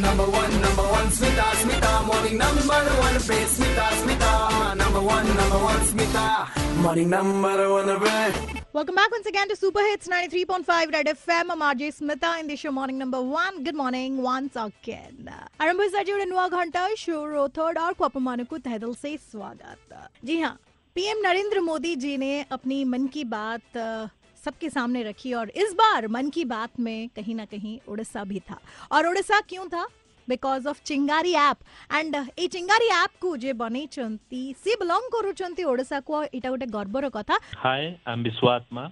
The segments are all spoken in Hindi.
number one, number one, Smita, Smita, morning number one, पे Smita, Smita, number one, number one, Smita, morning number one, पे. Welcome back once again to Super Hits 93.5 Red FM. I'm RJ Smita in the show Morning Number One. Good morning once again. आरंभ हो सजे नवा घंटा शो थर्ड और क्वापमानु को तहदिल से स्वागत जी हाँ पीएम नरेंद्र मोदी जी ने अपनी मन की बात अ, सबके सामने रखी और इस बार मन की बात में कहीं ना कहीं उड़ीसा भी था और उड़ीसा क्यों था because of Chingari app and a Chingari app को जे बनेइछंती सी बिलोंग करूछंती ओडिसा को इटा गोटे गर्वर कथा hi I'm Vishwatma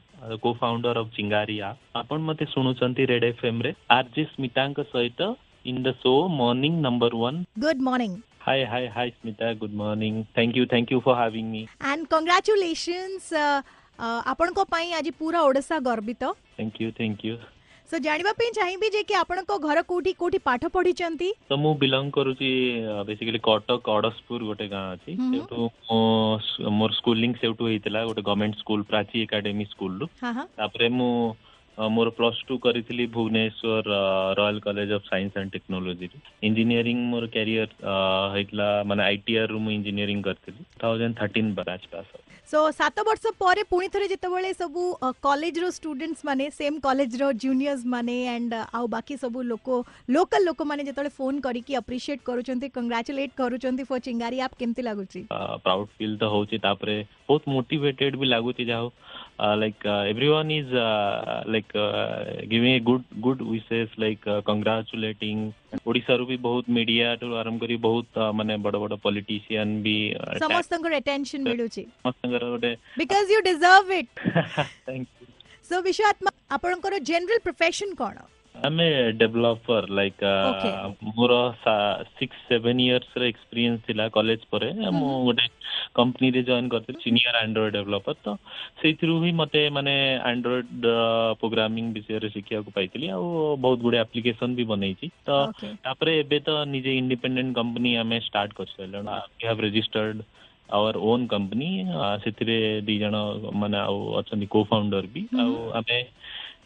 cofounder of Chingari app ଆପଣ ମତେ ଶୁଣୁଛନ୍ତି ରେଡ୍ ଏଫ୍ ରେ ଆର୍ଜେ ସ୍ମିତାଙ୍କ ସହିତ in the show morning number one good morning hi hi hi Smita good morning thank you thank you for having me and congratulations ଆପଣଙ୍କ ପାଇଁ ଆଜି ପୁରା ଓଡ଼ିଶା ଗର୍ବିତ thank you thank you so ଜାଣିବା ପାଇଁ ଚାହିଁବି ଯେ କି ଆପଣଙ୍କ ଘର କୋଉଠି କୋଉଠି ପାଠ ପଢିଛନ୍ତି ତ ମୁଁ ବିଲଙ୍ଗ କରୁଛି ବେସିକାଲି କଟକ ଅଡସପୁର ଗୋଟେ ଗାଁ ଅଛି ହୁଁ। ସେଇଠୁ ମୋ- ମୋର ସ୍କୁଲିଂ ସେଇଠୁ ହେଇଥିଲା ଗୋଟେ ଗଭର୍ଣ୍ଣମେଣ୍ଟ ସ୍କୁଲ ପ୍ରାଚୀ ଏକାଡେମୀ ସ୍କୁଲରୁ ହଁ ହଁ ତାପରେ ମୁଁ ଅ, ମୋର ପ୍ଲସ୍ ଟୁ କରିଥିଲି Bhubaneswar Royal College of Science and ଟେକ୍ନୋଲୋଜିରେ ଇଞ୍ଜିନିୟରିଂ ମୋର କ୍ୟାରିୟର ହେଇଥିଲା ମାନେ ଆଇଟିଆର୍ ରୁ ମୁଁ ଇଞ୍ଜିନିୟରିଂ କରିଥିଲି। Two thousand thirteen batch pass out so ସାତ ବର୍ଷ ପରେ ପୁଣି ଥରେ ଯେତେବେଳେ ସବୁ କଲେଜର ଷ୍ଟୁଡେଣ୍ଟସ୍ ମାନେ ସେମ୍ କଲେଜର ଜୁନିୟର୍ସ ମାନେ ଆଣ୍ଡ ଆଉ ବାକି ସବୁ ଲୋକ ଲୋକାଲ ଲୋକମାନେ ଯେତେବେଳେ ଫୋନ୍ କରିକି ଆପ୍ରିସିଏଟ୍ କରୁଛନ୍ତି କଂଗ୍ରାଚୁଲେଟ୍ କରୁଛନ୍ତି ଫର୍ ଚିଙ୍ଗାରି ଆପ୍ କେମିତି ଲାଗୁଛି ପ୍ରାଉଡ୍ ଫିଲ୍ ତ ହଉଛି ତାପରେ ବହୁତ ମୋଟିଭେଟେଡ୍ ବି ଲାଗୁଛି ଯାହା ହଉ Like everyone is like giving a good good wishes like congratulating ଓଡ଼ିଶାରୁ ବି ବହୁତ ମିଡିଆଠୁ ଆରମ୍ଭ କରି ବହୁତ uh, ମାନେ ବଡ ବଡ ପଲିଟିସିଆନ୍ ବି uh, ସମସ୍ତଙ୍କର ଆଟେନସନ୍ ମିଳୁଛି ସମସ୍ତଙ୍କର ଗୋଟେ because you deserve it thank you so Vishwatma ଆପଣଙ୍କର ଜେନେରାଲ ପ୍ରଫେସନ କ'ଣ ଆମେ ଡେଭଲପର ଲାଇକ୍ Okay. ମୋର ସିକ୍ସ ସେଭେନ ଇୟର୍ସ ର ଏକ୍ସପିରିଏନ୍ସ ଥିଲା କଲେଜ ପରେ ମୁଁ ଗୋଟେ କମ୍ପାନୀରେ ଜଏନ୍ କରିଥିଲି ସିନିୟର ଆଣ୍ଡ୍ରଏଡ୍ ଡେଭଲପର୍ ତ ସେଇଥିରୁ ହିଁ ମୋତେ ମାନେ ଆଣ୍ଡ୍ରଏଡ୍ ପ୍ରୋଗ୍ରାମିଂ ବିଷୟରେ ଶିଖିବାକୁ ପାଇଥିଲି ଆଉ ବହୁତ ଗୁଡ଼ିଏ ଆପ୍ଲିକେସନ୍ ବି ବନେଇଛି। ତ ତାପରେ ଏବେ ତ ନିଜେ ଇଣ୍ଡିପେଣ୍ଡେଣ୍ଟ କମ୍ପାନୀ ଆମେ start କରିସାରିଲୁଣି। We have registered our own company ସେଥିରେ ଦୁଇ ଜଣ ମାନେ ଆଉ ଅଛନ୍ତି କୋ ଫାଉଣ୍ଡର ବି ଆଉ ଆମେ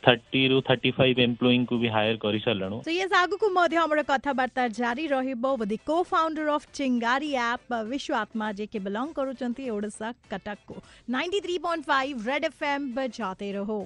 थर्टी रु थर्टी फाइव एम्प्लयी को भी हायर कर सारू तो ये आगको मध्यम कथबार्ता जारी रोदी को फाउंडर अफ चिंगारी आप विश्व आत्मा जे के बिलंग करूँ ओडा कटक को। Ninety three point five Red F M बजाते रहो।